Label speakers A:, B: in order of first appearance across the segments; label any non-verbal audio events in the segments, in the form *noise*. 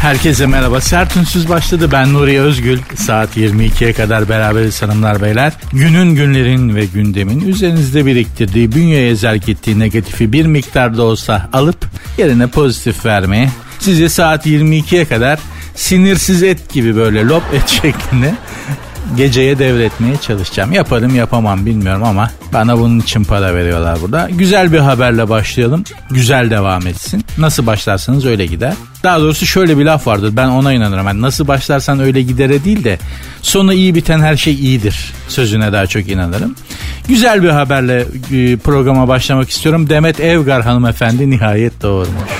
A: Herkese merhaba. Sert Ünsüz başladı. Ben Nuri Özgül. Saat 22'ye kadar beraberiz hanımlar beyler. Günün günlerin ve gündemin üzerinizde biriktirdiği, bünyeye zerk ettiği negatifi bir miktarda olsa alıp yerine pozitif vermeye sizi saat 22'ye kadar sinirsiz et gibi böyle lop et *laughs* şeklinde geceye devretmeye çalışacağım. Yaparım yapamam bilmiyorum ama bana bunun için para veriyorlar burada. Güzel bir haberle başlayalım. Güzel devam etsin. Nasıl başlarsanız öyle gider. Daha doğrusu şöyle bir laf vardır. Ben ona inanırım. Yani nasıl başlarsan öyle gidere değil de sonu iyi biten her şey iyidir. Sözüne daha çok inanırım. Güzel bir haberle e, programa başlamak istiyorum. Demet Evgar hanımefendi nihayet doğurmuş.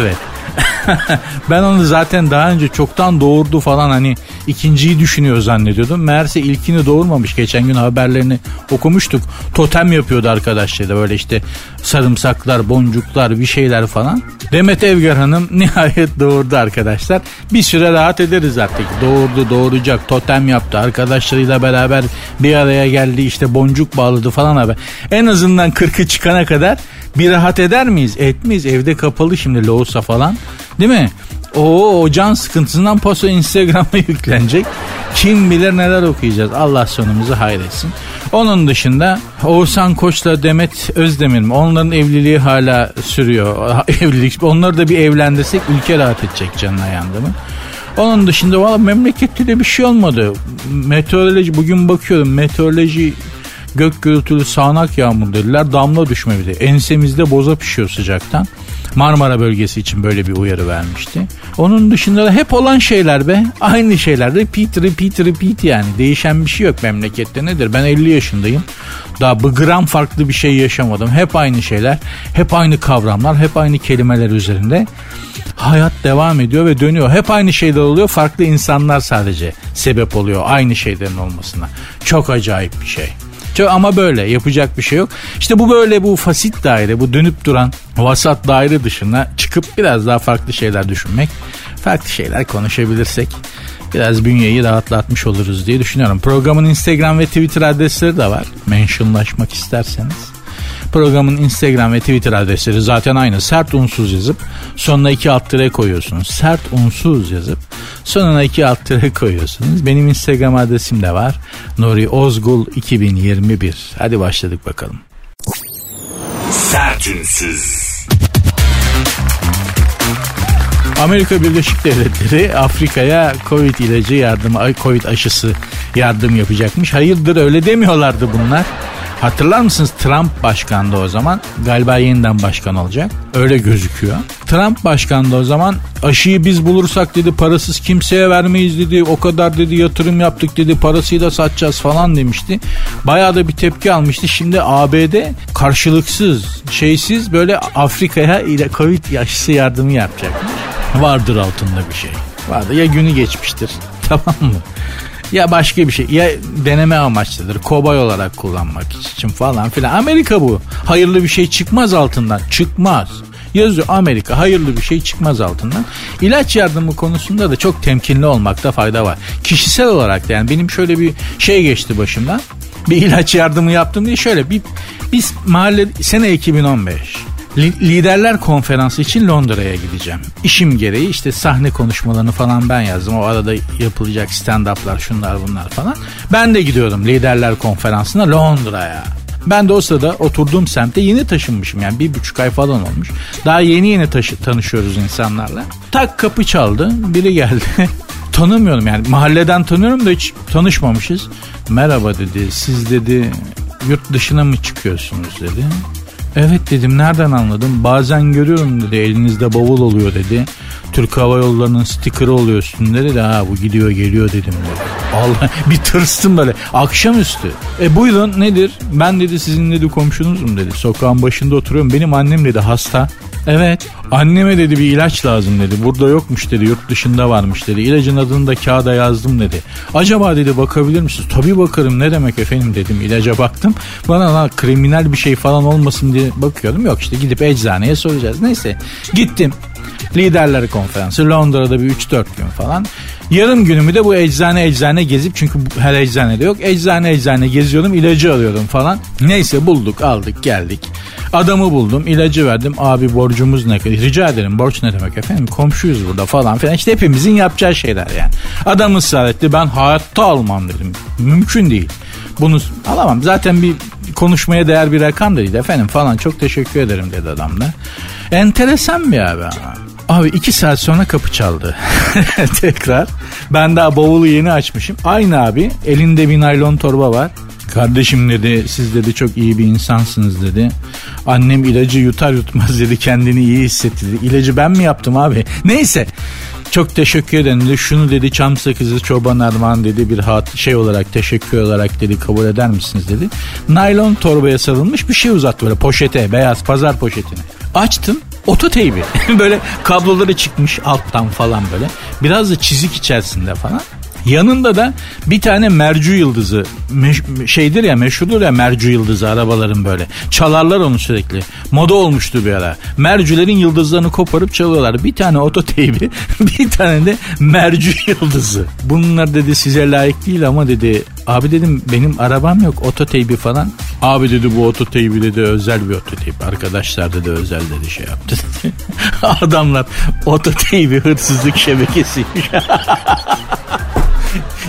A: Evet *laughs* ben onu zaten daha önce çoktan doğurdu falan hani ikinciyi düşünüyor zannediyordum. Meğerse ilkini doğurmamış. Geçen gün haberlerini okumuştuk. Totem yapıyordu arkadaşlar böyle işte sarımsaklar, boncuklar bir şeyler falan. Demet Evgar Hanım *laughs* nihayet doğurdu arkadaşlar. Bir süre rahat ederiz artık. Doğurdu, doğuracak, totem yaptı. Arkadaşlarıyla beraber bir araya geldi işte boncuk bağladı falan abi. En azından 40'ı çıkana kadar bir rahat eder miyiz? Etmeyiz. Evde kapalı şimdi loğusa falan. Değil mi? O o can sıkıntısından paso Instagram'a *laughs* yüklenecek. Kim bilir neler okuyacağız. Allah sonumuzu hayretsin. Onun dışında Oğuzhan Koç'la Demet Özdemir mi? Onların evliliği hala sürüyor. *laughs* Evlilik. Onları da bir evlendirsek ülke rahat edecek canına yandı mı? Onun dışında valla memlekette de bir şey olmadı. Meteoroloji bugün bakıyorum meteoroloji gök gürültülü sağanak yağmur dediler damla düşme bir Ensemizde boza pişiyor sıcaktan. Marmara bölgesi için böyle bir uyarı vermişti. Onun dışında da hep olan şeyler be. Aynı şeyler. Repeat, repeat, repeat yani. Değişen bir şey yok memlekette nedir? Ben 50 yaşındayım. Daha bir gram farklı bir şey yaşamadım. Hep aynı şeyler. Hep aynı kavramlar. Hep aynı kelimeler üzerinde. Hayat devam ediyor ve dönüyor. Hep aynı şeyler oluyor. Farklı insanlar sadece sebep oluyor aynı şeylerin olmasına. Çok acayip bir şey. Çok ama böyle yapacak bir şey yok. İşte bu böyle bu fasit daire bu dönüp duran vasat daire dışına çıkıp biraz daha farklı şeyler düşünmek. Farklı şeyler konuşabilirsek biraz bünyeyi rahatlatmış oluruz diye düşünüyorum. Programın Instagram ve Twitter adresleri de var. Mentionlaşmak isterseniz. Programın Instagram ve Twitter adresleri zaten aynı. Sert unsuz yazıp sonuna iki alt tire koyuyorsunuz. Sert unsuz yazıp sonuna iki alt tire koyuyorsunuz. Benim Instagram adresim de var. Nuri Ozgul 2021. Hadi başladık bakalım.
B: Sert unsuz.
A: Amerika Birleşik Devletleri Afrika'ya Covid ilacı yardım, Covid aşısı yardım yapacakmış. Hayırdır öyle demiyorlardı bunlar. Hatırlar mısınız Trump başkandı o zaman. Galiba yeniden başkan olacak. Öyle gözüküyor. Trump başkandı o zaman. Aşıyı biz bulursak dedi parasız kimseye vermeyiz dedi. O kadar dedi yatırım yaptık dedi parasıyla satacağız falan demişti. Bayağı da bir tepki almıştı. Şimdi ABD karşılıksız şeysiz böyle Afrika'ya ile Covid aşısı yardımı yapacak. Vardır altında bir şey. Vardı ya günü geçmiştir. *laughs* Tamam mı? Ya başka bir şey. Ya deneme amaçlıdır. Kobay olarak kullanmak için falan filan. Amerika bu. Hayırlı bir şey çıkmaz altından. Çıkmaz. Yazıyor Amerika hayırlı bir şey çıkmaz altından. İlaç yardımı konusunda da çok temkinli olmakta fayda var. Kişisel olarak da yani benim şöyle bir şey geçti başımdan. Bir ilaç yardımı yaptım diye şöyle bir biz mahalle sene 2015 Liderler konferansı için Londra'ya gideceğim. İşim gereği işte sahne konuşmalarını falan ben yazdım. O arada yapılacak stand-up'lar şunlar bunlar falan. Ben de gidiyorum liderler konferansına Londra'ya. Ben de o sırada oturduğum semte yeni taşınmışım yani bir buçuk ay falan olmuş. Daha yeni yeni taşı, tanışıyoruz insanlarla. Tak kapı çaldı biri geldi. *laughs* Tanımıyorum yani mahalleden tanıyorum da hiç tanışmamışız. Merhaba dedi siz dedi yurt dışına mı çıkıyorsunuz dedi. Evet dedim nereden anladım? Bazen görüyorum dedi elinizde bavul oluyor dedi. Türk Hava Yolları'nın stikeri oluyor üstünde dedi. Ha bu gidiyor geliyor dedim dedi. Allah *laughs* bir tırstım böyle akşamüstü. E buyurun nedir? Ben dedi sizin dedi komşunuzum dedi. Sokağın başında oturuyorum. Benim annem dedi hasta. Evet. Anneme dedi bir ilaç lazım dedi. Burada yokmuş dedi. Yurt dışında varmış dedi. İlacın adını da kağıda yazdım dedi. Acaba dedi bakabilir misiniz? Tabii bakarım ne demek efendim dedim. İlaca baktım. Bana lan kriminal bir şey falan olmasın diye bakıyordum. Yok işte gidip eczaneye soracağız. Neyse gittim. Liderler konferansı Londra'da bir 3-4 gün falan. Yarım günümü de bu eczane eczane gezip çünkü her eczanede yok. Eczane eczane geziyordum ilacı alıyordum falan. Neyse bulduk aldık geldik. Adamı buldum ilacı verdim. Abi borcumuz ne? Rica ederim borç ne demek efendim? Komşuyuz burada falan filan. İşte hepimizin yapacağı şeyler yani. Adam ısrar etti ben hayatta almam dedim. Mümkün değil. Bunu alamam. Zaten bir konuşmaya değer bir rakam da değil efendim falan. Çok teşekkür ederim dedi adam da. Enteresan bir abi ama. Abi iki saat sonra kapı çaldı. *laughs* Tekrar. Ben daha bavulu yeni açmışım. Aynı abi. Elinde bir naylon torba var. Kardeşim dedi siz dedi çok iyi bir insansınız dedi. Annem ilacı yutar yutmaz dedi kendini iyi hissetti. İlacı ben mi yaptım abi? *laughs* Neyse çok teşekkür ederim dedi. Şunu dedi çam sakızı çoban armağan dedi bir hat şey olarak teşekkür olarak dedi kabul eder misiniz dedi. Naylon torbaya sarılmış bir şey uzattı böyle poşete beyaz pazar poşetine. Açtım ototeybi *laughs* böyle kabloları çıkmış alttan falan böyle. Biraz da çizik içerisinde falan Yanında da bir tane mercu yıldızı meş- şeydir ya meşhurdur ya mercu yıldızı arabaların böyle. Çalarlar onu sürekli. Moda olmuştu bir ara. Mercülerin yıldızlarını koparıp çalıyorlar. Bir tane ototeybi *laughs* bir tane de mercu yıldızı. Bunlar dedi size layık değil ama dedi abi dedim benim arabam yok ototeybi falan. Abi dedi bu ototeybi dedi özel bir ototeybi. Arkadaşlar dedi özel dedi şey yaptı dedi. *laughs* Adamlar ototeybi hırsızlık şebekesiymiş. *laughs*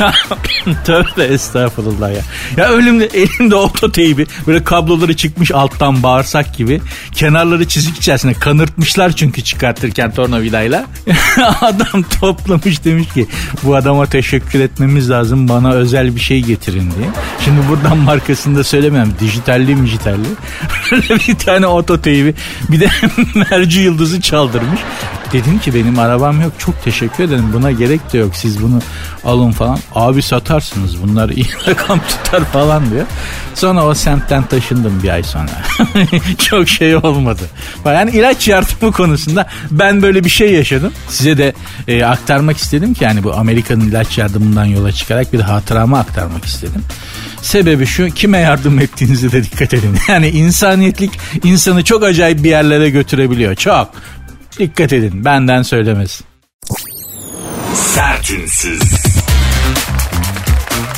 A: ya *laughs* tövbe estağfurullah ya. Ya ölümde elimde ototeybi böyle kabloları çıkmış alttan bağırsak gibi. Kenarları çizik içerisinde kanırtmışlar çünkü çıkartırken tornavidayla. *laughs* Adam toplamış demiş ki bu adama teşekkür etmemiz lazım bana özel bir şey getirin diye. Şimdi buradan markasını da söylemem. Dijitalli mijitalli. *laughs* bir tane ototeybi bir de merci yıldızı çaldırmış. Dedim ki benim arabam yok çok teşekkür ederim buna gerek de yok siz bunu alın falan. Abi satarsınız bunlar iyi *laughs* rakam tutar falan diyor. Sonra o semtten taşındım bir ay sonra. *laughs* çok şey olmadı. Yani ilaç yardımı konusunda ben böyle bir şey yaşadım. Size de e, aktarmak istedim ki yani bu Amerika'nın ilaç yardımından yola çıkarak bir hatıramı aktarmak istedim. Sebebi şu kime yardım ettiğinize de dikkat edin. *laughs* Yani insaniyetlik insanı çok acayip bir yerlere götürebiliyor. Çok. Dikkat edin benden söylemesin. Sertünsüz.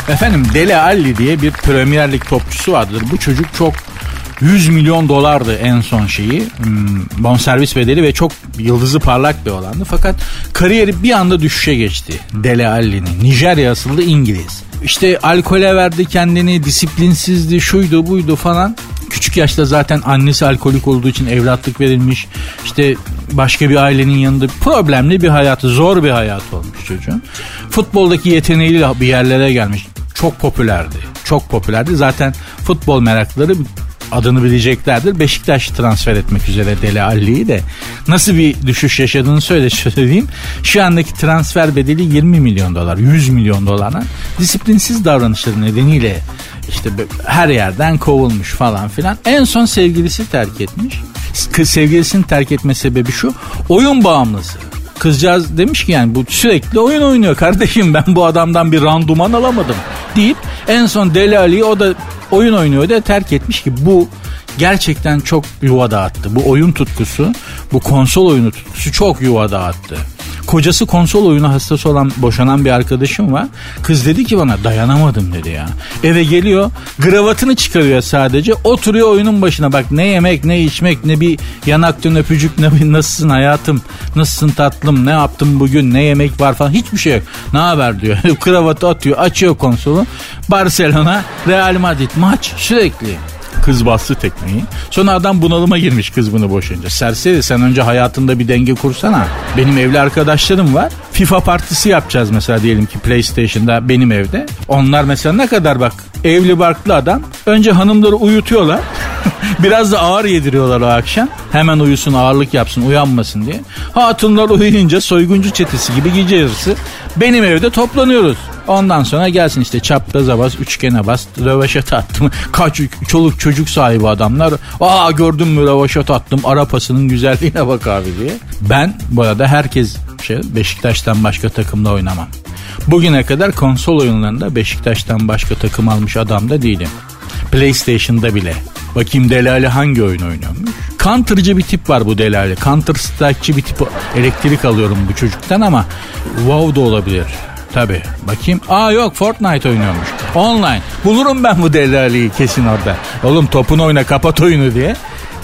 A: Efendim Dele Alli diye bir Premier Lig topçusu vardır. Bu çocuk çok 100 milyon dolardı en son şeyi. Hmm, bonservis bedeli ve çok yıldızı parlak bir olandı. Fakat kariyeri bir anda düşüşe geçti. Dele Alli'nin. Nijerya asıllı İngiliz. İşte alkole verdi kendini, disiplinsizdi, şuydu buydu falan. Küçük yaşta zaten annesi alkolik olduğu için evlatlık verilmiş. İşte başka bir ailenin yanında problemli bir hayatı, zor bir hayat olmuş çocuğun. Futboldaki yeteneğiyle bir yerlere gelmiş. Çok popülerdi. Çok popülerdi. Zaten futbol merakları adını bileceklerdir. Beşiktaş transfer etmek üzere Deli Alli'yi de nasıl bir düşüş yaşadığını söyle *laughs* söyleyeyim. Şu andaki transfer bedeli 20 milyon dolar, 100 milyon dolarla disiplinsiz davranışları nedeniyle işte her yerden kovulmuş falan filan. En son sevgilisi terk etmiş. Sevgilisini terk etme sebebi şu. Oyun bağımlısı. Kızcağız demiş ki yani bu sürekli oyun oynuyor kardeşim ben bu adamdan bir randuman alamadım deyip en son Deli Ali'yi o da oyun oynuyor da terk etmiş ki bu gerçekten çok yuva dağıttı. Bu oyun tutkusu, bu konsol oyunu tutkusu çok yuva dağıttı. Kocası konsol oyunu hastası olan boşanan bir arkadaşım var. Kız dedi ki bana dayanamadım dedi ya. Eve geliyor gravatını çıkarıyor sadece oturuyor oyunun başına bak ne yemek ne içmek ne bir yanaktan öpücük ne bir nasılsın hayatım nasılsın tatlım ne yaptım bugün ne yemek var falan hiçbir şey yok. Ne haber diyor. *laughs* Kravatı atıyor açıyor konsolu. Barcelona Real Madrid maç sürekli. Kız bastı tekmeyi. Sonra adam bunalıma girmiş kız bunu boşayınca. Serseri sen önce hayatında bir denge kursana. Benim evli arkadaşlarım var. FIFA partisi yapacağız mesela diyelim ki PlayStation'da benim evde. Onlar mesela ne kadar bak evli barklı adam. Önce hanımları uyutuyorlar. *laughs* Biraz da ağır yediriyorlar o akşam. Hemen uyusun ağırlık yapsın uyanmasın diye. Hatunlar uyuyunca soyguncu çetesi gibi gece yarısı benim evde toplanıyoruz. Ondan sonra gelsin işte çapraza bas, üçgene bas, röveşat attım. *laughs* Kaç çoluk çocuk sahibi adamlar. Aa gördün mü röveşat attım, arapasının güzelliğine bak abi diye. Ben bu arada herkes şey, Beşiktaş'tan başka takımda oynamam. Bugüne kadar konsol oyunlarında Beşiktaş'tan başka takım almış adam da değilim. PlayStation'da bile. Bakayım Delali hangi oyun oynuyormuş? Counter'cı bir tip var bu Delali. Counter Strike'çı bir tip. Elektrik alıyorum bu çocuktan ama WoW da olabilir. Tabi. Bakayım. Aa yok Fortnite oynuyormuş. Online. Bulurum ben bu Delali'yi kesin orada. Oğlum topunu oyna kapat oyunu diye.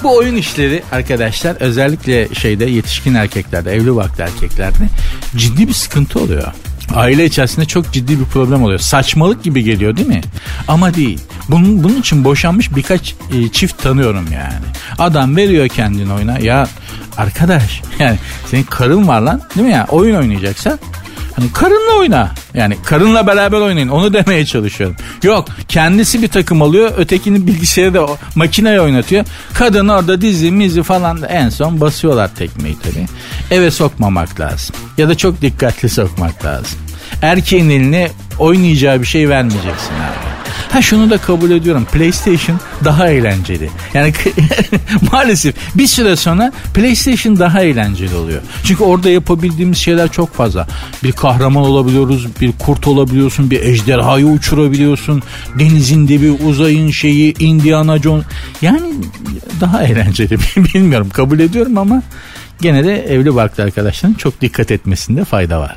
A: Bu oyun işleri arkadaşlar özellikle şeyde yetişkin erkeklerde, evli vakti erkeklerde ciddi bir sıkıntı oluyor. Aile içerisinde çok ciddi bir problem oluyor. Saçmalık gibi geliyor değil mi? Ama değil. Bunun, bunun için boşanmış birkaç e, çift tanıyorum yani. Adam veriyor kendini oyuna. Ya arkadaş *laughs* yani senin karın var lan değil mi ya? Oyun oynayacaksan Hani karınla oyna. Yani karınla beraber oynayın. Onu *laughs* demeye çalışıyorum. Yok kendisi bir takım alıyor. Ötekini bilgisayarda makineye oynatıyor. Kadın orada dizi mizi falan en son basıyorlar tekmeyi tabii. Eve sokmamak lazım. Ya da çok dikkatli *laughs* sokmak lazım. Erkeğin eline oynayacağı bir şey vermeyeceksin abi. Ha şunu da kabul ediyorum. PlayStation daha eğlenceli. Yani *laughs* maalesef bir süre sonra PlayStation daha eğlenceli oluyor. Çünkü orada yapabildiğimiz şeyler çok fazla. Bir kahraman olabiliyoruz, bir kurt olabiliyorsun, bir ejderhayı uçurabiliyorsun. Denizin dibi, uzayın şeyi, Indiana Jones. Yani daha eğlenceli. *laughs* Bilmiyorum kabul ediyorum ama gene de evli barklı arkadaşların çok dikkat etmesinde fayda var.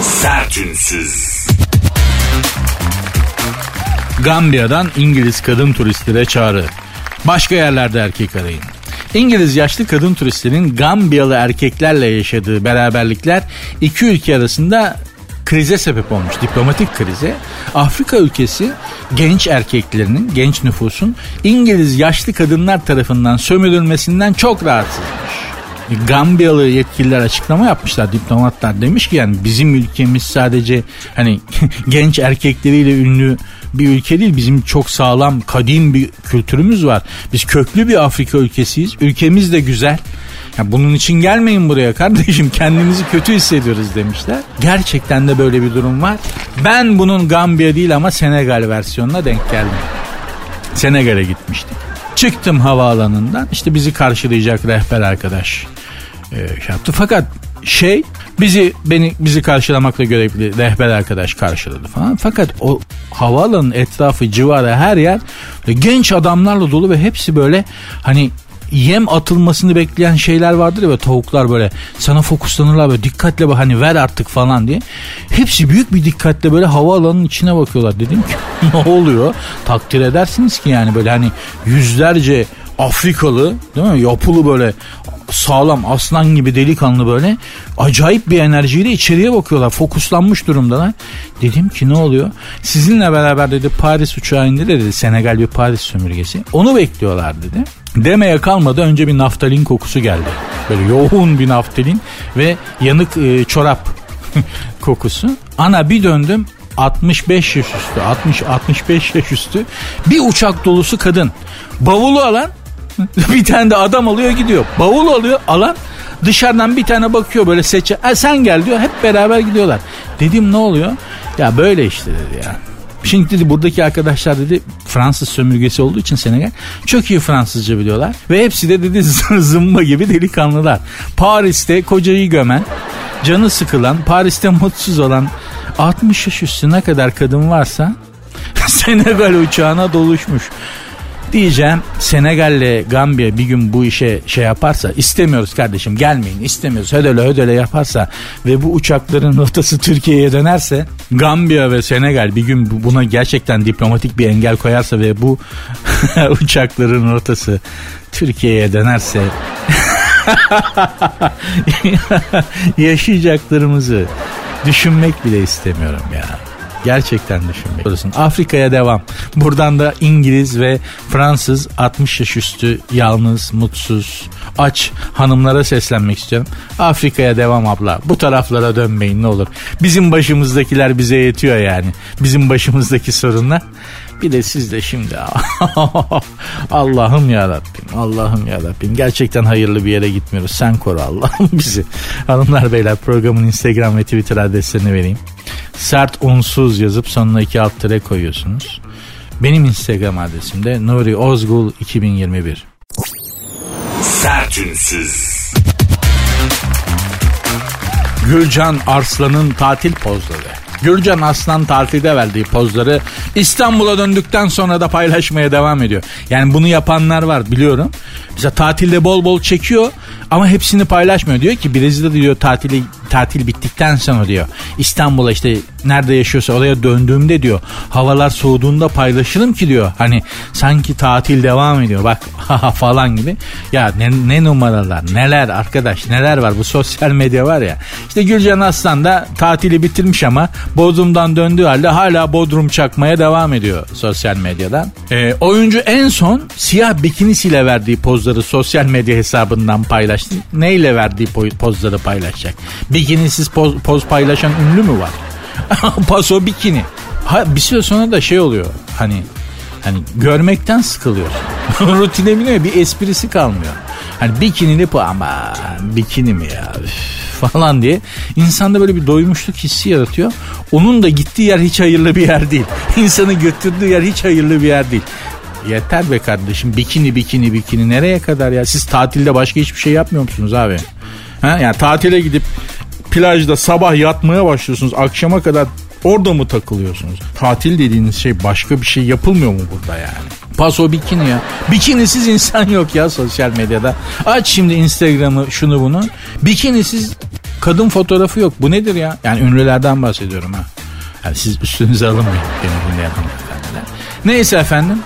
A: Sertünsüz. Gambiya'dan İngiliz kadın turistlere çağrı. Başka yerlerde erkek arayın. İngiliz yaşlı kadın turistlerin Gambiyalı erkeklerle yaşadığı beraberlikler iki ülke arasında krize sebep olmuş. Diplomatik krize. Afrika ülkesi genç erkeklerinin, genç nüfusun İngiliz yaşlı kadınlar tarafından sömürülmesinden çok rahatsızmış. Gambiyalı yetkililer açıklama yapmışlar diplomatlar demiş ki yani bizim ülkemiz sadece hani *laughs* genç erkekleriyle ünlü bir ülke değil. Bizim çok sağlam, kadim bir kültürümüz var. Biz köklü bir Afrika ülkesiyiz. Ülkemiz de güzel. Ya bunun için gelmeyin buraya kardeşim kendimizi kötü hissediyoruz demişler. Gerçekten de böyle bir durum var. Ben bunun Gambiya değil ama Senegal versiyonuna denk geldim. Senegal'e gitmiştik. Çıktım havaalanından işte bizi karşılayacak rehber arkadaş e, şey yaptı. Fakat şey bizi beni bizi karşılamakla görevli rehber arkadaş karşıladı falan. Fakat o havaalanının etrafı civarı her yer genç adamlarla dolu ve hepsi böyle hani yem atılmasını bekleyen şeyler vardır ya böyle tavuklar böyle sana fokuslanırlar böyle dikkatle bak hani ver artık falan diye. Hepsi büyük bir dikkatle böyle havaalanının içine bakıyorlar. Dedim ki *laughs* ne oluyor? Takdir edersiniz ki yani böyle hani yüzlerce Afrikalı değil mi? Yapılı böyle sağlam aslan gibi delikanlı böyle acayip bir enerjiyle içeriye bakıyorlar. Fokuslanmış durumdalar. Dedim ki ne oluyor? Sizinle beraber dedi Paris uçağı indi dedi. Senegal bir Paris sömürgesi. Onu bekliyorlar dedi. Demeye kalmadı önce bir naftalin kokusu geldi. Böyle yoğun bir naftalin ve yanık e, çorap *laughs* kokusu. Ana bir döndüm 65 yaş üstü 60 65 yaş üstü bir uçak dolusu kadın bavulu alan *laughs* bir tane de adam alıyor gidiyor. Bavul alıyor alan dışarıdan bir tane bakıyor böyle seçe. E, sen gel diyor hep beraber gidiyorlar. Dedim ne oluyor? Ya böyle işte dedi ya. Şimdi dedi buradaki arkadaşlar dedi Fransız sömürgesi olduğu için Senegal çok iyi Fransızca biliyorlar. Ve hepsi de dedi *laughs* zımba gibi delikanlılar. Paris'te kocayı gömen, canı sıkılan, Paris'te mutsuz olan 60 yaş üstüne kadar kadın varsa *laughs* Senegal uçağına doluşmuş diyeceğim Senegal'le Gambiya bir gün bu işe şey yaparsa istemiyoruz kardeşim gelmeyin istemiyoruz hödele hödele yaparsa ve bu uçakların *laughs* rotası Türkiye'ye dönerse Gambiya ve Senegal bir gün buna gerçekten diplomatik bir engel koyarsa ve bu *laughs* uçakların rotası Türkiye'ye dönerse *laughs* yaşayacaklarımızı düşünmek bile istemiyorum ya. Gerçekten düşünmek. Afrika'ya devam. Buradan da İngiliz ve Fransız 60 yaş üstü yalnız, mutsuz, aç hanımlara seslenmek istiyorum. Afrika'ya devam abla. Bu taraflara dönmeyin ne olur. Bizim başımızdakiler bize yetiyor yani. Bizim başımızdaki sorunlar. Bir de siz de şimdi *laughs* Allah'ım ya Rabbim Allah'ım ya Rabbim gerçekten hayırlı bir yere gitmiyoruz. Sen koru Allah'ım *laughs* bizi. Hanımlar beyler programın Instagram ve Twitter adreslerini vereyim. Sert unsuz yazıp sonuna iki alt tere koyuyorsunuz. Benim Instagram adresim de Nuri Ozgul 2021 Sertünsüz Gülcan Arslan'ın tatil pozları Gürcan Aslan tatilde verdiği pozları İstanbul'a döndükten sonra da paylaşmaya devam ediyor. Yani bunu yapanlar var biliyorum. Mesela tatilde bol bol çekiyor ama hepsini paylaşmıyor. Diyor ki Brezilya'da diyor tatili tatil bittikten sonra diyor İstanbul'a işte nerede yaşıyorsa oraya döndüğümde diyor havalar soğuduğunda paylaşırım ki diyor. Hani sanki tatil devam ediyor bak *laughs* falan gibi. Ya ne, ne numaralar neler arkadaş neler var bu sosyal medya var ya. İşte Gülcan Aslan da tatili bitirmiş ama Bodrum'dan döndüğü halde hala Bodrum çakmaya devam ediyor sosyal medyadan. Ee, oyuncu en son siyah bikinisiyle verdiği pozları sosyal medya hesabından paylaştı. Neyle verdiği pozları paylaşacak? Bikinisiz poz, poz paylaşan ünlü mü var? *laughs* Paso bikini. Ha, bir süre sonra da şey oluyor. Hani hani görmekten sıkılıyor. *laughs* Rutine biniyor bir esprisi kalmıyor. Hani bikinili bu ama bikini mi ya falan diye insanda böyle bir doymuşluk hissi yaratıyor. Onun da gittiği yer hiç hayırlı bir yer değil. *laughs* İnsanı götürdüğü yer hiç hayırlı bir yer değil. Yeter be kardeşim bikini bikini bikini nereye kadar ya siz tatilde başka hiçbir şey yapmıyor musunuz abi? Ha? Yani tatile gidip plajda sabah yatmaya başlıyorsunuz akşama kadar orada mı takılıyorsunuz? Tatil dediğiniz şey başka bir şey yapılmıyor mu burada yani? Paso bikini ya. Bikinisiz insan yok ya sosyal medyada. Aç şimdi Instagram'ı şunu bunu. Bikinisiz kadın fotoğrafı yok. Bu nedir ya? Yani ünlülerden bahsediyorum ha. Yani siz üstünüze alınmayın beni dinleyen hanımefendiler. Neyse efendim.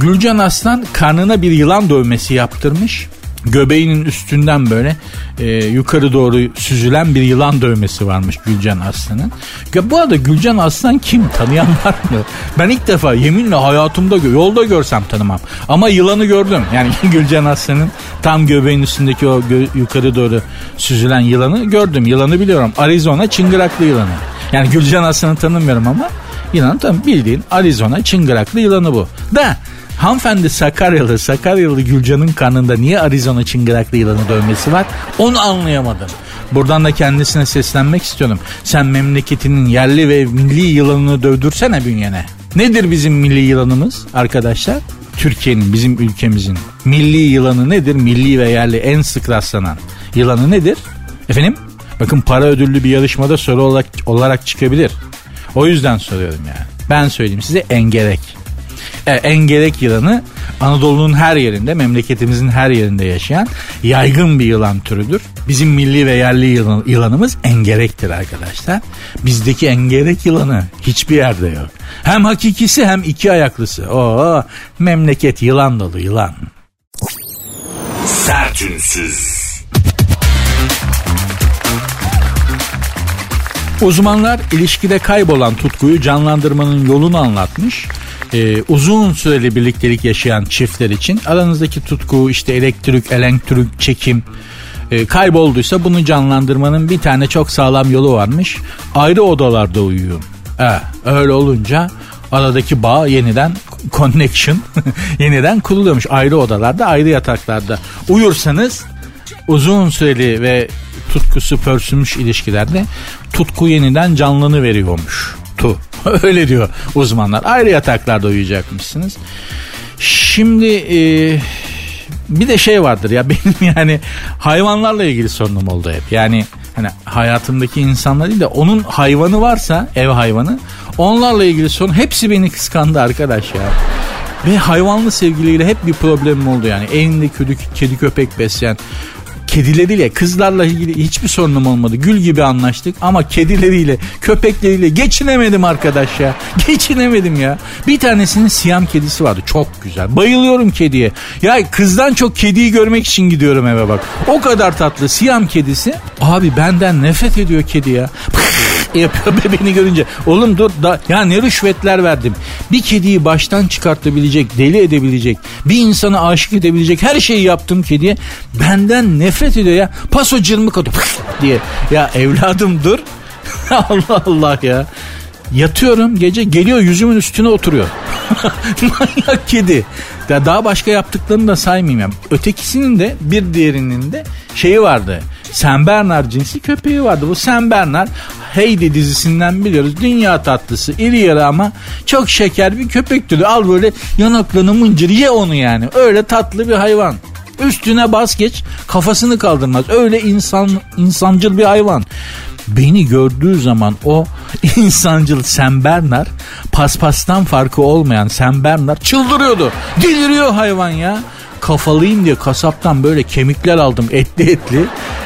A: Gülcan Aslan karnına bir yılan dövmesi yaptırmış göbeğinin üstünden böyle e, yukarı doğru süzülen bir yılan dövmesi varmış Gülcan Aslan'ın. Ya bu arada Gülcan Aslan kim? Tanıyan var mı? Ben ilk defa yeminle hayatımda yolda görsem tanımam. Ama yılanı gördüm. Yani *laughs* Gülcan Aslan'ın tam göbeğin üstündeki o gö- yukarı doğru süzülen yılanı gördüm. Yılanı biliyorum. Arizona çıngıraklı yılanı. Yani Gülcan Aslan'ı tanımıyorum ama yılan tam bildiğin Arizona çıngıraklı yılanı bu. Da Hanımefendi Sakaryalı, Sakaryalı Gülcan'ın karnında niye Arizona çıngıraklı yılanı dövmesi var? Onu anlayamadım. Buradan da kendisine seslenmek istiyorum. Sen memleketinin yerli ve milli yılanını dövdürsene bünyene. Nedir bizim milli yılanımız arkadaşlar? Türkiye'nin, bizim ülkemizin milli yılanı nedir? Milli ve yerli en sık rastlanan yılanı nedir? Efendim? Bakın para ödüllü bir yarışmada soru olarak, olarak çıkabilir. O yüzden soruyorum yani. Ben söyleyeyim size engerek. E, engerek yılanı Anadolu'nun her yerinde, memleketimizin her yerinde yaşayan yaygın bir yılan türüdür. Bizim milli ve yerli yılan, yılanımız engerektir arkadaşlar. Bizdeki engerek yılanı hiçbir yerde yok. Hem hakikisi hem iki ayaklısı. Oo, memleket yılan dolu yılan. Sertünsüz. Uzmanlar ilişkide kaybolan tutkuyu canlandırmanın yolunu anlatmış e, uzun süreli birliktelik yaşayan çiftler için aranızdaki tutku işte elektrik, elektrik çekim e, kaybolduysa bunu canlandırmanın bir tane çok sağlam yolu varmış. Ayrı odalarda uyuyun. E, öyle olunca aradaki bağ yeniden connection *laughs* yeniden kuruluyormuş. Ayrı odalarda, ayrı yataklarda uyursanız uzun süreli ve tutkusu pörsümüş ilişkilerde tutku yeniden canlını veriyormuş. Tu. *laughs* Öyle diyor uzmanlar. Ayrı yataklarda uyuyacakmışsınız. Şimdi e, bir de şey vardır ya *laughs* benim yani hayvanlarla ilgili sorunum oldu hep. Yani hani hayatımdaki insanlar değil de onun hayvanı varsa ev hayvanı onlarla ilgili sorun hepsi beni kıskandı arkadaş ya. Ve hayvanlı sevgiliyle hep bir problemim oldu yani. Evinde kedi, kedi köpek besleyen kedileriyle kızlarla ilgili hiçbir sorunum olmadı. Gül gibi anlaştık ama kedileriyle köpekleriyle geçinemedim arkadaş ya. *laughs* Geçinemedim ya. Bir tanesinin siyam kedisi vardı çok güzel. Bayılıyorum kediye. Ya kızdan çok kediyi görmek için gidiyorum eve bak. O kadar tatlı siyam kedisi. Abi benden nefret ediyor kedi ya. *laughs* yapıyor *laughs* bebeğini görünce. Oğlum dur da ya ne rüşvetler verdim. Bir kediyi baştan çıkartabilecek, deli edebilecek, bir insanı aşık edebilecek her şeyi yaptım kediye. Benden nefret ediyor ya. Paso cırmık atıyor diye. Ya evladım dur. *laughs* Allah Allah ya. Yatıyorum gece geliyor yüzümün üstüne oturuyor. *laughs* Manyak kedi. Ya daha başka yaptıklarını da saymayayım. Yani. Ötekisinin de bir diğerinin de şeyi vardı. Sen Bernard cinsi köpeği vardı. Bu Sen Bernard Heidi dizisinden biliyoruz. Dünya tatlısı iri yarı ama çok şeker bir köpek türü. Al böyle yanaklarını mıncır ye onu yani. Öyle tatlı bir hayvan. Üstüne bas geç kafasını kaldırmaz. Öyle insan insancıl bir hayvan. Beni gördüğü zaman o *laughs* insancıl Sam Bernard paspastan farkı olmayan Sam Bernard çıldırıyordu. Deliriyor hayvan ya kafalıyım diye kasaptan böyle kemikler aldım etli etli.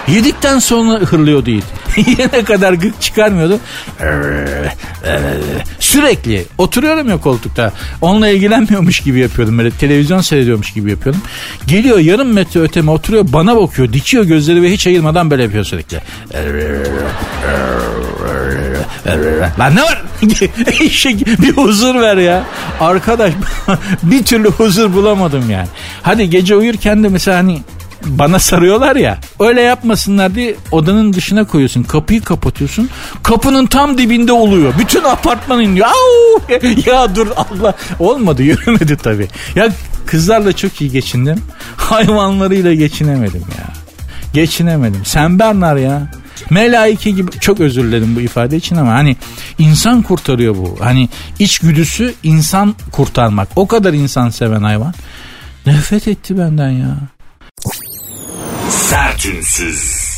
A: Yedikten sonra hırlıyordu it. *laughs* Yine kadar gık çıkarmıyordu. Sürekli oturuyorum ya koltukta. Onunla ilgilenmiyormuş gibi yapıyordum. Böyle televizyon seyrediyormuş gibi yapıyordum. Geliyor yarım metre öteme oturuyor bana bakıyor. Dikiyor gözleri ve hiç ayırmadan böyle yapıyor sürekli. Lan ne var? *laughs* bir huzur ver ya. Arkadaş *laughs* bir türlü huzur bulamadım yani. Hadi gece uyurken de mesela hani bana sarıyorlar ya. Öyle yapmasınlar diye odanın dışına koyuyorsun. Kapıyı kapatıyorsun. Kapının tam dibinde oluyor. Bütün apartman iniyor. *laughs* Ya dur Allah. Olmadı yürümedi tabii. Ya kızlarla çok iyi geçindim. Hayvanlarıyla geçinemedim ya. Geçinemedim. Sen Bernard ya. Melaike gibi çok özür dilerim bu ifade için ama hani insan kurtarıyor bu. Hani içgüdüsü insan kurtarmak. O kadar insan seven hayvan. Nefret etti benden ya. Sertünsüz.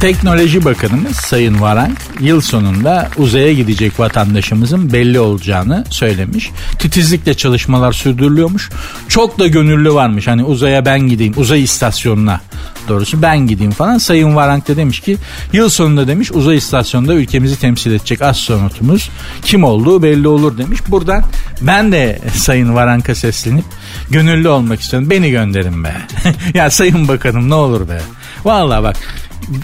A: Teknoloji Bakanımız Sayın Varank yıl sonunda uzaya gidecek vatandaşımızın belli olacağını söylemiş. Titizlikle çalışmalar sürdürülüyormuş. Çok da gönüllü varmış. Hani uzaya ben gideyim, uzay istasyonuna doğrusu ben gideyim falan. Sayın Varank da demiş ki yıl sonunda demiş uzay istasyonunda ülkemizi temsil edecek astronotumuz kim olduğu belli olur demiş. Buradan ben de Sayın Varank'a seslenip gönüllü olmak istiyorum. Beni gönderin be. *laughs* ya Sayın Bakanım ne olur be. Vallahi bak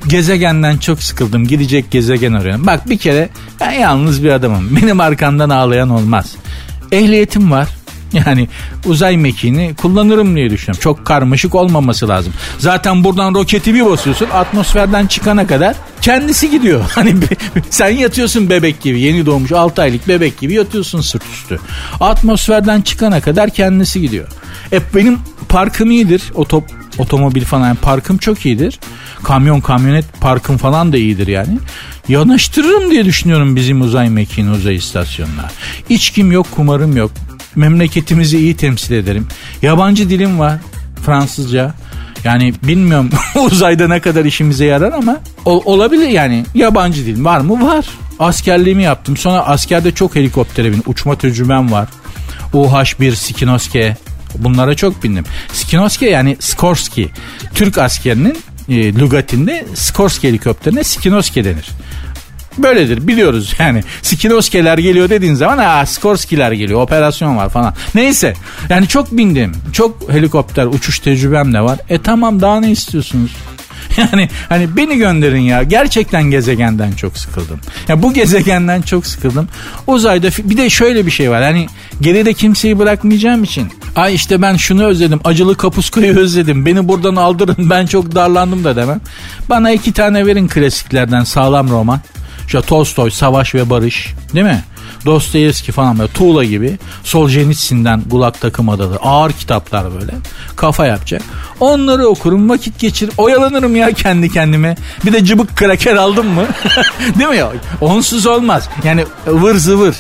A: gezegenden çok sıkıldım. Gidecek gezegen arıyorum. Bak bir kere ben yalnız bir adamım. *laughs* Benim arkamdan ağlayan olmaz. Ehliyetim var. Yani uzay mekiğini kullanırım diye düşünüyorum. Çok karmaşık olmaması lazım. Zaten buradan roketi bir basıyorsun atmosferden çıkana kadar kendisi gidiyor. *laughs* Hani sen yatıyorsun bebek gibi yeni doğmuş 6 aylık bebek gibi yatıyorsun sırt üstü. Atmosferden çıkana kadar kendisi gidiyor. E benim parkım iyidir. Otop, otomobil falan yani parkım çok iyidir. Kamyon kamyonet parkım falan da iyidir yani. Yanaştırırım diye düşünüyorum bizim uzay mekiğini uzay istasyonuna. İçkim yok kumarım yok. Memleketimizi iyi temsil ederim. Yabancı dilim var. Fransızca. Yani bilmiyorum *laughs* uzayda ne kadar işimize yarar ama o, olabilir yani. Yabancı dil var mı? Var. Askerliğimi yaptım. Sonra askerde çok helikoptere bin. Uçma tecrübem var. UH-1 Skinoske Bunlara çok bindim. Skinoske yani Skorsky. Türk askerinin e, lügatinde Skorsky helikopterine Skinoske denir. Böyledir biliyoruz *laughs* yani. Skinoskeler geliyor dediğin zaman ha Skorskiler geliyor operasyon var falan. Neyse yani çok bindim. Çok helikopter uçuş tecrübem de var. E tamam daha ne istiyorsunuz? *laughs* Yani hani beni gönderin ya. Gerçekten gezegenden çok sıkıldım. Ya bu gezegenden çok sıkıldım. Uzayda bir de şöyle bir şey var. Hani geride kimseyi bırakmayacağım için. Ay işte ben şunu özledim. Acılı kapuskayı *laughs* özledim. Beni buradan aldırın. Ben çok darlandım da demem. Bana iki tane verin klasiklerden sağlam roman. İşte Tolstoy, Savaş ve Barış değil mi? Dostoyevski falan böyle Tuğla gibi Soljenitsin'den Gulag Takım Adaları ağır kitaplar böyle kafa yapacak. Onları okurum vakit geçir oyalanırım ya kendi kendime. Bir de cıbık kraker aldım mı? *laughs* Değil mi ya? Onsuz olmaz. Yani ıvır zıvır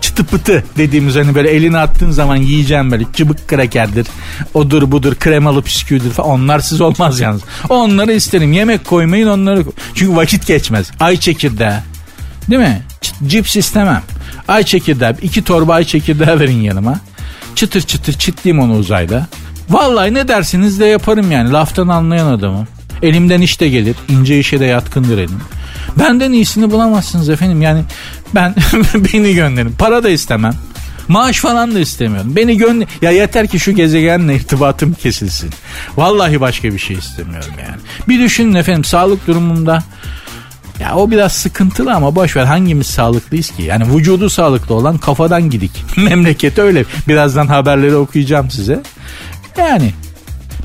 A: çıtı pıtı dediğimiz hani böyle elini attığın zaman yiyeceğim böyle cıbık krakerdir. Odur budur kremalı bisküvidir falan. Onlar siz olmaz yalnız. Onları isterim. Yemek koymayın onları. Çünkü vakit geçmez. Ay çekirdeği. Değil mi? Cips istemem. Ay çekirdeği. iki torba ay çekirdeği *laughs* verin yanıma. Çıtır çıtır çitleyeyim onu uzayda. Vallahi ne dersiniz de yaparım yani. Laftan anlayan adamım. Elimden iş de gelir. ince işe de yatkındır elim. Benden iyisini bulamazsınız efendim. Yani ben *laughs* beni gönderin. Para da istemem. Maaş falan da istemiyorum. Beni gönder... Ya yeter ki şu gezegenle irtibatım kesilsin. Vallahi başka bir şey istemiyorum yani. Bir düşünün efendim sağlık durumumda ya o biraz sıkıntılı ama boş ver hangimiz sağlıklıyız ki? Yani vücudu sağlıklı olan kafadan gidik. *laughs* Memleket öyle. Birazdan haberleri okuyacağım size. Yani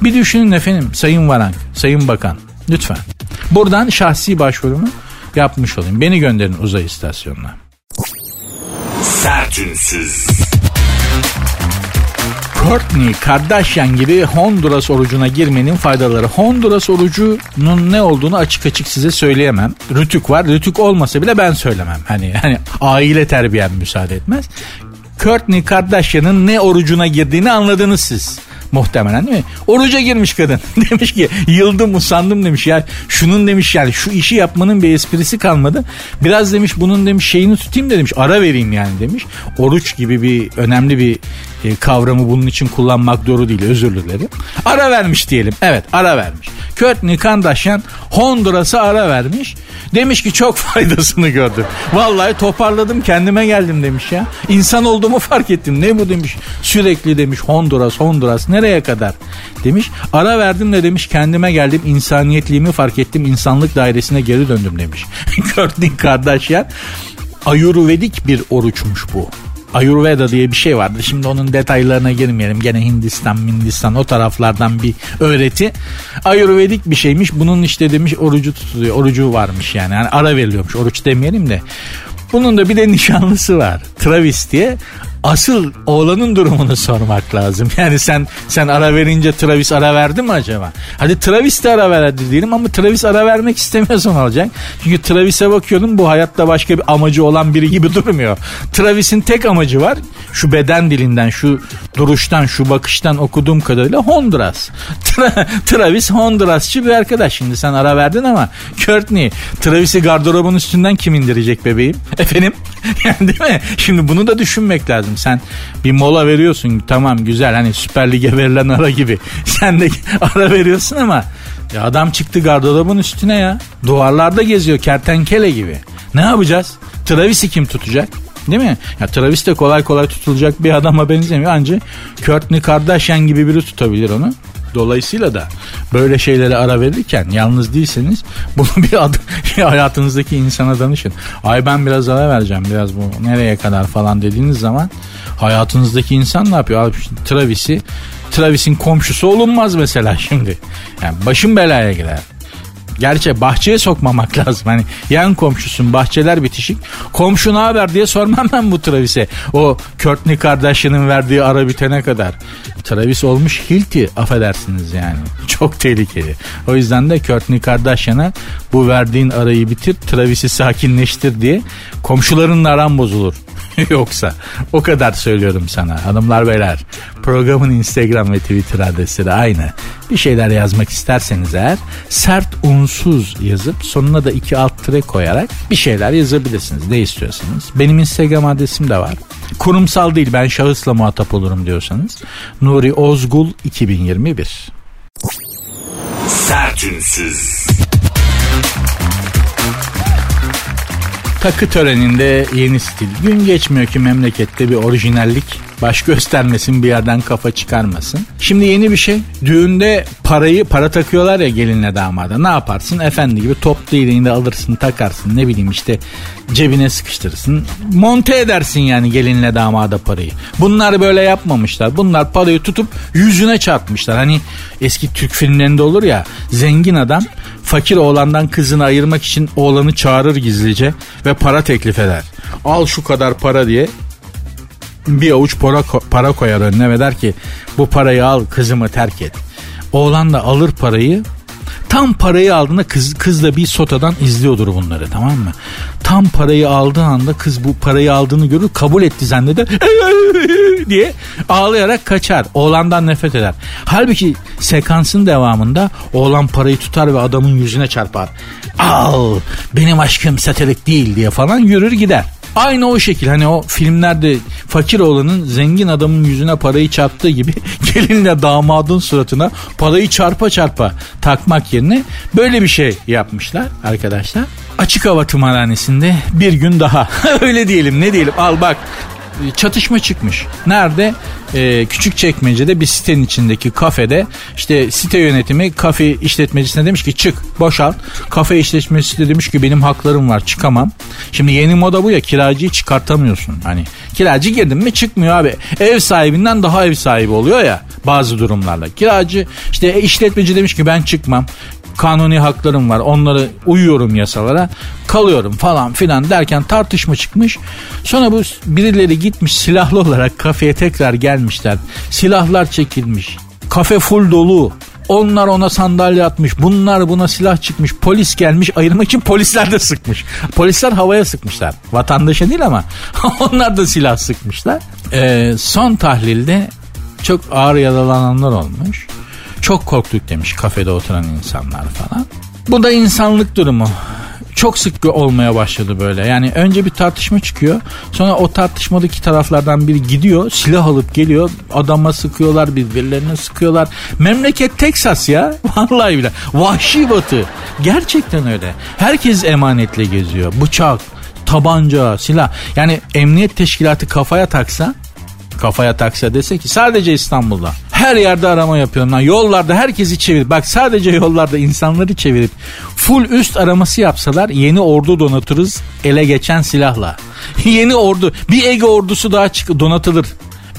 A: bir düşünün efendim Sayın Varank, Sayın Bakan lütfen. Buradan şahsi başvurumu yapmış olayım. Beni gönderin uzay istasyonuna. Sertünsüz. Courtney Kardashian gibi Honduras orucuna girmenin faydaları. Honduras orucunun ne olduğunu açık açık size söyleyemem. Rütük var. Rütük olmasa bile ben söylemem. Hani *laughs* hani aile terbiyem müsaade etmez. Courtney Kardashian'ın ne orucuna girdiğini anladınız siz. Muhtemelen değil mi? Oruca girmiş kadın. *laughs* demiş ki yıldım usandım demiş. Ya şunun demiş yani şu işi yapmanın bir esprisi kalmadı. Biraz demiş bunun demiş şeyini tutayım da demiş ara vereyim yani demiş. Oruç gibi bir önemli bir e, kavramı bunun için kullanmak doğru değil özür dilerim. Ara vermiş diyelim. Evet ara vermiş. Courtney Kardashian Honduras'a ara vermiş. Demiş ki çok *laughs* faydasını gördüm. Vallahi toparladım kendime geldim demiş ya. İnsan olduğumu fark ettim. Ne bu demiş. Sürekli demiş Honduras Honduras nereye kadar demiş. Ara verdim de demiş kendime geldim insaniyetliğimi fark ettim. insanlık dairesine geri döndüm demiş. *laughs* Courtney Kardashian Ayurvedik bir oruçmuş bu. Ayurveda diye bir şey vardı. Şimdi onun detaylarına girmeyelim. Gene Hindistan, Hindistan o taraflardan bir öğreti. Ayurvedik bir şeymiş. Bunun işte demiş orucu tutuluyor. Orucu varmış yani. yani ara veriliyormuş. Oruç demeyelim de. Bunun da bir de nişanlısı var. Travis diye asıl oğlanın durumunu sormak lazım. *laughs* Yani sen sen ara verince Travis ara verdi mi acaba? Hadi Travis de ara verdi diyelim ama Travis ara vermek istemiyorsan olacak. Çünkü Travis'e bakıyorum bu hayatta başka bir amacı olan biri gibi *laughs* durmuyor. Travis'in tek amacı var. Şu beden dilinden, şu duruştan, şu bakıştan okuduğum kadarıyla Honduras. *laughs* Tra Travis Hondurasçı bir arkadaş. Şimdi sen ara verdin ama Courtney Travis'i gardırobun üstünden kim indirecek bebeğim? *laughs* Efendim? *laughs* Yani değil mi? Şimdi bunu da düşünmek lazım. Sen bir mola veriyorsun tamam güzel hani Süper Lig'e verilen ara gibi. Sen de ara veriyorsun ama ya adam çıktı gardırobun üstüne ya. Duvarlarda geziyor kertenkele gibi. Ne yapacağız? Travis'i kim tutacak? Değil mi? Ya Travis de kolay kolay tutulacak bir adama benzemiyor. Ancak Courtney Kardashian gibi biri tutabilir onu. Dolayısıyla da böyle şeylere ara verirken yalnız değilseniz *laughs* bunu bir ad, hayatınızdaki insana danışın. Ay ben biraz ara vereceğim biraz bu nereye kadar falan dediğiniz zaman hayatınızdaki insan ne yapıyor? Abi Travis'i Travis'in komşusu olunmaz mesela *laughs* şimdi. Yani başım belaya girer. Gerçi bahçeye sokmamak *laughs* lazım. Hani yan komşusun bahçeler bitişik. Komşu ne haber diye sormam ben bu Travis'e. O Courtney Kardashian'ın verdiği ara bitene kadar. Travis olmuş Hilti affedersiniz yani. *laughs* Çok tehlikeli. O yüzden de Courtney Kardashian'a bu verdiğin arayı bitir Travis'i sakinleştir diye komşularınla aran bozulur. *laughs* Yoksa o kadar söylüyorum sana hanımlar beyler. Programın Instagram ve Twitter adresleri aynı. Bir şeyler yazmak isterseniz eğer sert unsuz yazıp sonuna da iki alt tire koyarak bir şeyler yazabilirsiniz. Ne istiyorsanız. Benim Instagram adresim de var. Kurumsal değil ben şahısla muhatap olurum diyorsanız. Nuri Ozgul 2021 Sertünsüz Takı töreninde yeni stil. Gün geçmiyor ki memlekette bir orijinallik baş göstermesin bir yerden kafa çıkarmasın. Şimdi yeni bir şey. Düğünde parayı para takıyorlar ya gelinle damada. Ne yaparsın? Efendi gibi top değneğinde alırsın takarsın ne bileyim işte cebine sıkıştırırsın. Monte edersin yani gelinle damada parayı. Bunlar böyle yapmamışlar. Bunlar parayı tutup yüzüne çarpmışlar. Hani eski Türk filmlerinde olur ya zengin adam fakir oğlandan kızını ayırmak için oğlanı çağırır gizlice ve para teklif eder. Al şu kadar para diye bir avuç para, para koyar önüne ve der ki bu parayı al kızımı terk et. Oğlan da alır parayı Tam parayı aldığında kız, kız da bir sotadan izliyordur bunları tamam mı? Tam parayı aldığı anda kız bu parayı aldığını görür kabul etti zanneder *laughs* diye ağlayarak kaçar. Oğlandan nefret eder. Halbuki sekansın devamında oğlan parayı tutar ve adamın yüzüne çarpar. Al benim aşkım satelit değil diye falan yürür gider. Aynı o şekil hani o filmlerde fakir olanın zengin adamın yüzüne parayı çarptığı gibi *laughs* gelinle damadın suratına parayı çarpa çarpa takmak yerine böyle bir şey yapmışlar arkadaşlar. Açık hava tımarhanesinde bir gün daha *laughs* öyle diyelim ne diyelim al bak çatışma çıkmış. Nerede? Ee, küçük çekmecede bir sitenin içindeki kafede işte site yönetimi kafe işletmecisine demiş ki çık boşalt. Kafe işletmecisi de demiş ki benim haklarım var çıkamam. Şimdi yeni moda bu ya kiracıyı çıkartamıyorsun. Hani kiracı girdim mi çıkmıyor abi. Ev sahibinden daha ev sahibi oluyor ya bazı durumlarla. Kiracı işte işletmeci demiş ki ben çıkmam kanuni haklarım var onları uyuyorum yasalara kalıyorum falan filan derken tartışma çıkmış. Sonra bu birileri gitmiş silahlı olarak kafeye tekrar gelmişler. Silahlar çekilmiş. Kafe full dolu. Onlar ona sandalye atmış. Bunlar buna silah çıkmış. Polis gelmiş ayırmak için polisler de sıkmış. Polisler havaya sıkmışlar. Vatandaşa değil ama *laughs* onlar da silah sıkmışlar. Ee, son tahlilde çok ağır yaralananlar olmuş. Çok korktuk demiş kafede oturan insanlar falan. Bu da insanlık durumu çok sık olmaya başladı böyle. Yani önce bir tartışma çıkıyor. Sonra o tartışmadaki taraflardan biri gidiyor. Silah alıp geliyor. Adama sıkıyorlar birbirlerine sıkıyorlar. Memleket Teksas ya. *laughs* Vallahi bile. Vahşi batı. Gerçekten öyle. Herkes emanetle geziyor. Bıçak, tabanca, silah. Yani emniyet teşkilatı kafaya taksa kafaya taksa dese ki sadece İstanbul'da her yerde arama yapıyorum lan. Yollarda herkesi çevir. Bak sadece yollarda insanları çevirip full üst araması yapsalar yeni ordu donatırız ele geçen silahla. *laughs* yeni ordu. Bir Ege ordusu daha çık donatılır.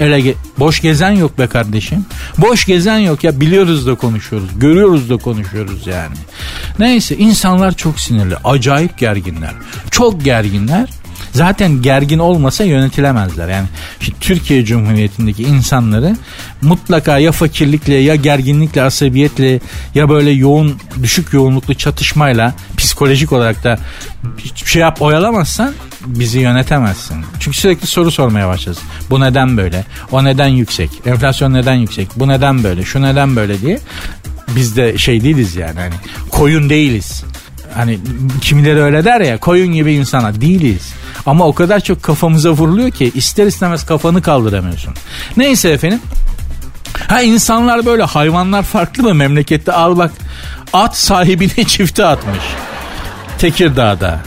A: Ele ge- boş gezen yok be kardeşim. Boş gezen yok ya biliyoruz da konuşuyoruz. Görüyoruz da konuşuyoruz yani. Neyse insanlar çok sinirli. Acayip gerginler. Çok gerginler zaten gergin olmasa yönetilemezler. Yani şimdi Türkiye Cumhuriyeti'ndeki insanları mutlaka ya fakirlikle ya gerginlikle asabiyetle ya böyle yoğun düşük yoğunluklu çatışmayla psikolojik olarak da şey yap oyalamazsan bizi yönetemezsin. Çünkü sürekli soru sormaya başlarız. Bu neden böyle? O neden yüksek? Enflasyon neden yüksek? Bu neden böyle? Şu neden böyle diye. Biz de şey değiliz yani hani koyun değiliz. Hani kimileri öyle der ya koyun gibi insana değiliz. Ama o kadar çok kafamıza vuruluyor ki ister istemez kafanı kaldıramıyorsun. Neyse efendim. Ha insanlar böyle hayvanlar farklı mı memlekette al bak at sahibini *laughs* çifte atmış. Tekirdağ'da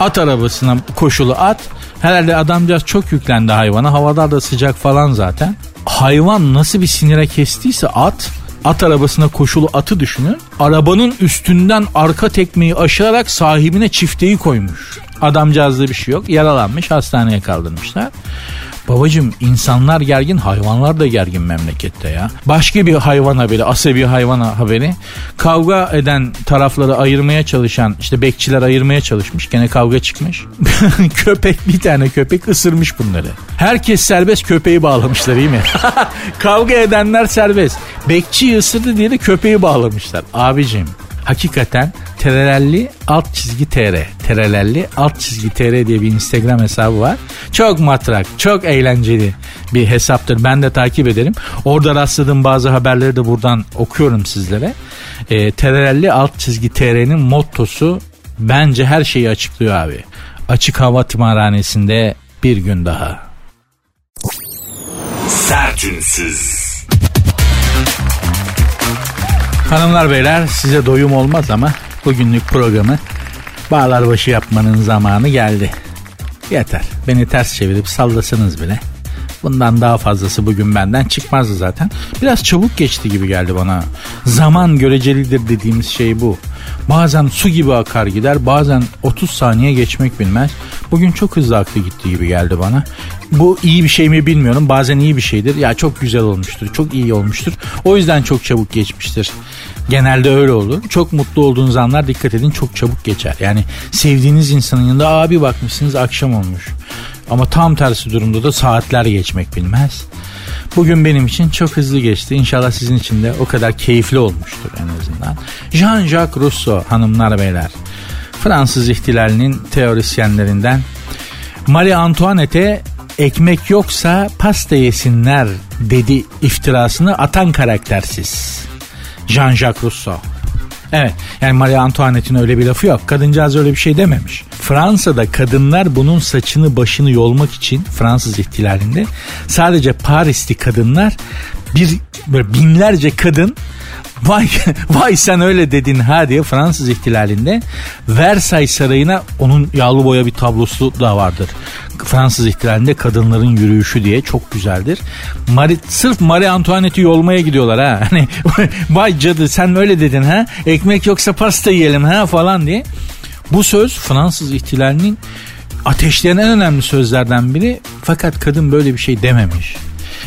A: at arabasına koşulu at herhalde adamcağız çok yüklendi hayvana havalar da sıcak falan zaten. Hayvan nasıl bir sinire kestiyse at at arabasına koşulu atı düşünün. Arabanın üstünden arka tekmeyi aşarak sahibine çifteyi koymuş. Adamcağızda bir şey yok. Yaralanmış hastaneye kaldırmışlar. Babacım insanlar gergin hayvanlar da gergin memlekette ya. Başka bir hayvan haberi asabi hayvan haberi. Kavga eden tarafları ayırmaya çalışan işte bekçiler ayırmaya çalışmış. Gene kavga çıkmış. *laughs* köpek bir tane köpek ısırmış bunları. Herkes serbest köpeği bağlamışlar iyi mi? *laughs* kavga edenler serbest. Bekçi ısırdı diye de köpeği bağlamışlar. Abicim hakikaten terelelli alt çizgi tr terelelli alt çizgi tr diye bir instagram hesabı var. Çok matrak çok eğlenceli bir hesaptır. Ben de takip ederim. Orada rastladığım bazı haberleri de buradan okuyorum sizlere. E, terelelli alt çizgi tr'nin mottosu bence her şeyi açıklıyor abi. Açık hava tımarhanesinde bir gün daha.
B: Sertünsüz.
A: Hanımlar beyler size doyum olmaz ama bugünlük programı bağlar başı yapmanın zamanı geldi. Yeter. Beni ters çevirip sallasanız bile. Bundan daha fazlası bugün benden çıkmazdı zaten. Biraz çabuk geçti gibi geldi bana. Zaman görecelidir dediğimiz şey bu. Bazen su gibi akar gider bazen 30 saniye geçmek bilmez. Bugün çok hızlı aktı gitti gibi geldi bana. Bu iyi bir şey mi bilmiyorum bazen iyi bir şeydir. Ya çok güzel olmuştur çok iyi olmuştur. O yüzden çok çabuk geçmiştir. Genelde öyle olur. Çok mutlu olduğunuz anlar dikkat edin çok çabuk geçer. Yani sevdiğiniz insanın yanında abi bakmışsınız akşam olmuş. Ama tam tersi durumda da saatler geçmek bilmez. Bugün benim için çok hızlı geçti. İnşallah sizin için de o kadar keyifli olmuştur en azından. Jean-Jacques Rousseau hanımlar beyler. Fransız ihtilalinin teorisyenlerinden Marie Antoinette'e ekmek yoksa pasta yesinler dedi iftirasını atan karaktersiz. Jean-Jacques Rousseau. Evet yani Marie Antoinette'in öyle bir lafı yok. Kadıncağız öyle bir şey dememiş. Fransa'da kadınlar bunun saçını başını yolmak için Fransız ihtilalinde sadece Parisli kadınlar bir böyle binlerce kadın Vay, vay sen öyle dedin ha diye Fransız ihtilalinde Versailles Sarayı'na onun yağlı boya bir tablosu da vardır. Fransız ihtilalinde kadınların yürüyüşü diye çok güzeldir. Marie, sırf Marie Antoinette'i yolmaya gidiyorlar ha. *laughs* Hani vay cadı sen öyle dedin ha. Ekmek yoksa pasta yiyelim ha falan diye. Bu söz Fransız ihtilalinin ateşleyen en önemli sözlerden biri. Fakat kadın böyle bir şey dememiş.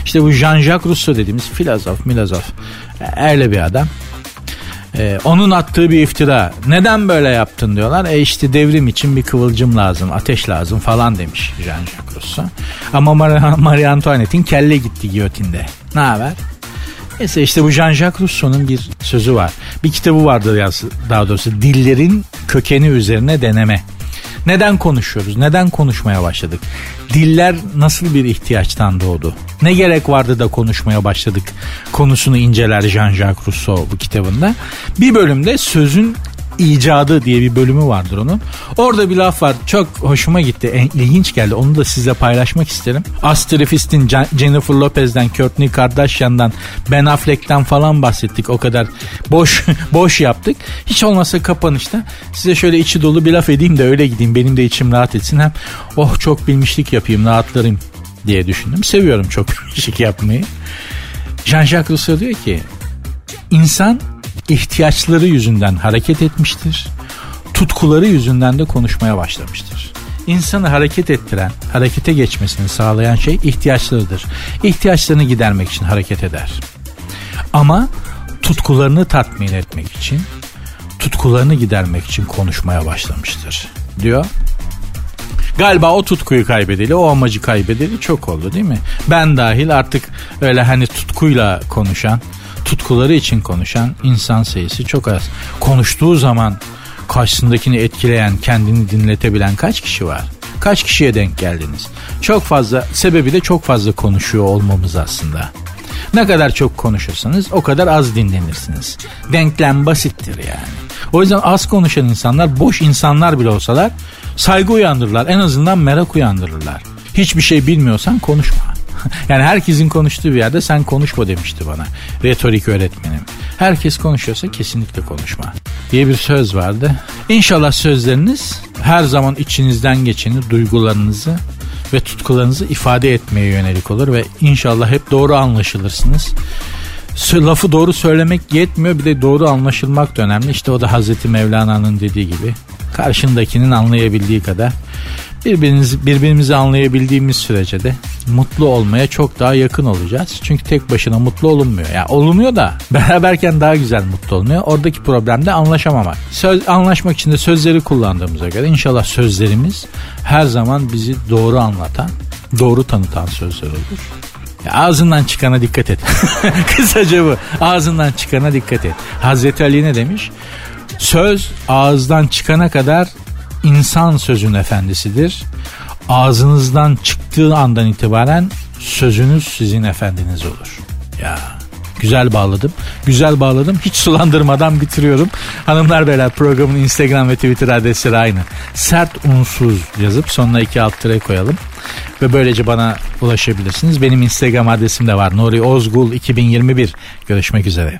A: İşte bu Jean-Jacques Rousseau dediğimiz filozof, milozof. Öyle bir adam. Ee, onun attığı bir iftira. Neden böyle yaptın diyorlar. E işte devrim için bir kıvılcım lazım, ateş lazım falan demiş Jean-Jacques Rousseau. Ama Mar- *laughs* Marie Antoinette'in kelle gitti giyotinde. Ne haber? Neyse işte bu Jean-Jacques Rousseau'nun bir sözü var. Bir kitabı vardır ya daha doğrusu Dillerin Kökeni Üzerine Deneme. Neden konuşuyoruz? Neden konuşmaya başladık? Diller nasıl bir ihtiyaçtan doğdu? Ne gerek vardı da konuşmaya başladık? Konusunu inceler Jean-Jacques Rousseau bu kitabında. Bir bölümde sözün icadı diye bir bölümü vardır onun. Orada bir laf var çok hoşuma gitti ilginç geldi onu da size paylaşmak isterim. Astrofist'in Jennifer Lopez'den Kourtney Kardashian'dan Ben Affleck'ten falan bahsettik o kadar boş *laughs* boş yaptık. Hiç olmazsa kapanışta size şöyle içi dolu bir laf edeyim de öyle gideyim benim de içim rahat etsin hem oh çok bilmişlik yapayım rahatlarım diye düşündüm. Seviyorum çok *laughs* bilmişlik yapmayı. Jean-Jacques Rousseau diyor ki insan ihtiyaçları yüzünden hareket etmiştir. Tutkuları yüzünden de konuşmaya başlamıştır. İnsanı hareket ettiren, harekete geçmesini sağlayan şey ihtiyaçlarıdır. İhtiyaçlarını gidermek için hareket eder. Ama tutkularını tatmin etmek için, tutkularını gidermek için konuşmaya başlamıştır diyor. Galiba o tutkuyu kaybedeli, o amacı kaybedeli çok oldu değil mi? Ben dahil artık öyle hani tutkuyla konuşan, tutkuları için konuşan insan sayısı çok az. Konuştuğu zaman karşısındakini etkileyen, kendini dinletebilen kaç kişi var? Kaç kişiye denk geldiniz? Çok fazla, sebebi de çok fazla konuşuyor olmamız aslında. Ne kadar çok konuşursanız o kadar az dinlenirsiniz. Denklem basittir yani. O yüzden az konuşan insanlar, boş insanlar bile olsalar saygı uyandırırlar. En azından merak uyandırırlar. Hiçbir şey bilmiyorsan konuşma. *laughs* yani herkesin konuştuğu bir yerde sen konuşma demişti bana. Retorik öğretmenim. Herkes konuşuyorsa kesinlikle konuşma diye bir söz vardı. İnşallah sözleriniz her zaman içinizden geçeni, duygularınızı ve tutkularınızı ifade etmeye yönelik olur ve inşallah hep doğru anlaşılırsınız. Lafı doğru söylemek yetmiyor bir de doğru anlaşılmak da önemli. İşte o da Hazreti Mevlana'nın dediği gibi karşındakinin anlayabildiği kadar birbirimizi, birbirimizi anlayabildiğimiz sürece de mutlu olmaya çok daha yakın olacağız. Çünkü tek başına mutlu olunmuyor. Ya yani olunuyor da *laughs* beraberken daha güzel mutlu olunuyor. Oradaki problem de anlaşamamak. Söz, anlaşmak için de sözleri kullandığımıza göre inşallah sözlerimiz her zaman bizi doğru anlatan, doğru tanıtan sözler olur. Ya ağzından çıkana dikkat et. *laughs* Kısaca bu. Ağzından çıkana dikkat et. Hazreti Ali ne demiş? Söz ağızdan çıkana kadar insan sözün efendisidir. Ağzınızdan çıktığı andan itibaren sözünüz sizin efendiniz olur. Ya güzel bağladım. Güzel bağladım. Hiç sulandırmadan bitiriyorum. Hanımlar beyler programın Instagram ve Twitter adresleri aynı. Sert unsuz yazıp sonuna iki alt tere koyalım. Ve böylece bana ulaşabilirsiniz. Benim Instagram adresim de var. Nuri Ozgul 2021. Görüşmek üzere.